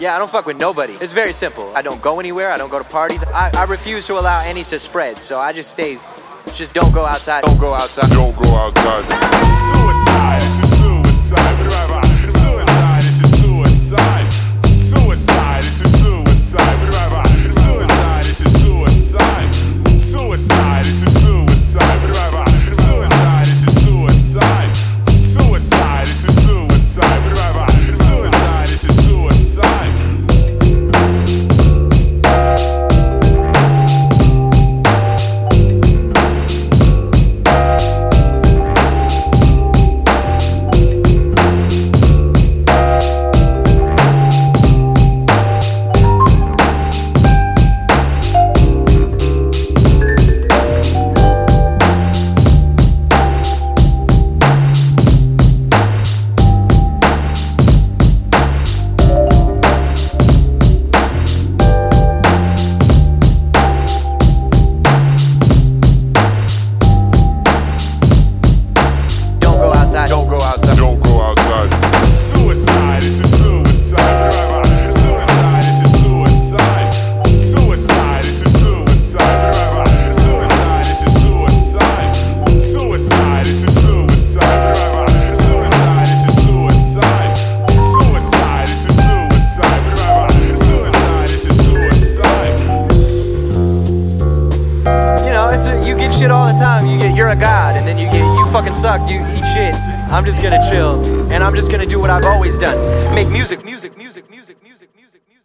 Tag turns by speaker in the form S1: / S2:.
S1: Yeah, I don't fuck with nobody. It's very simple. I don't go anywhere. I don't go to parties. I, I refuse to allow any to spread. So I just stay. Just don't go outside.
S2: Don't go outside.
S3: Don't go outside.
S1: Shit all the time. You get you're a god, and then you get you fucking suck. You eat shit. I'm just gonna chill, and I'm just gonna do what I've always done: make music, music, music, music, music, music, music.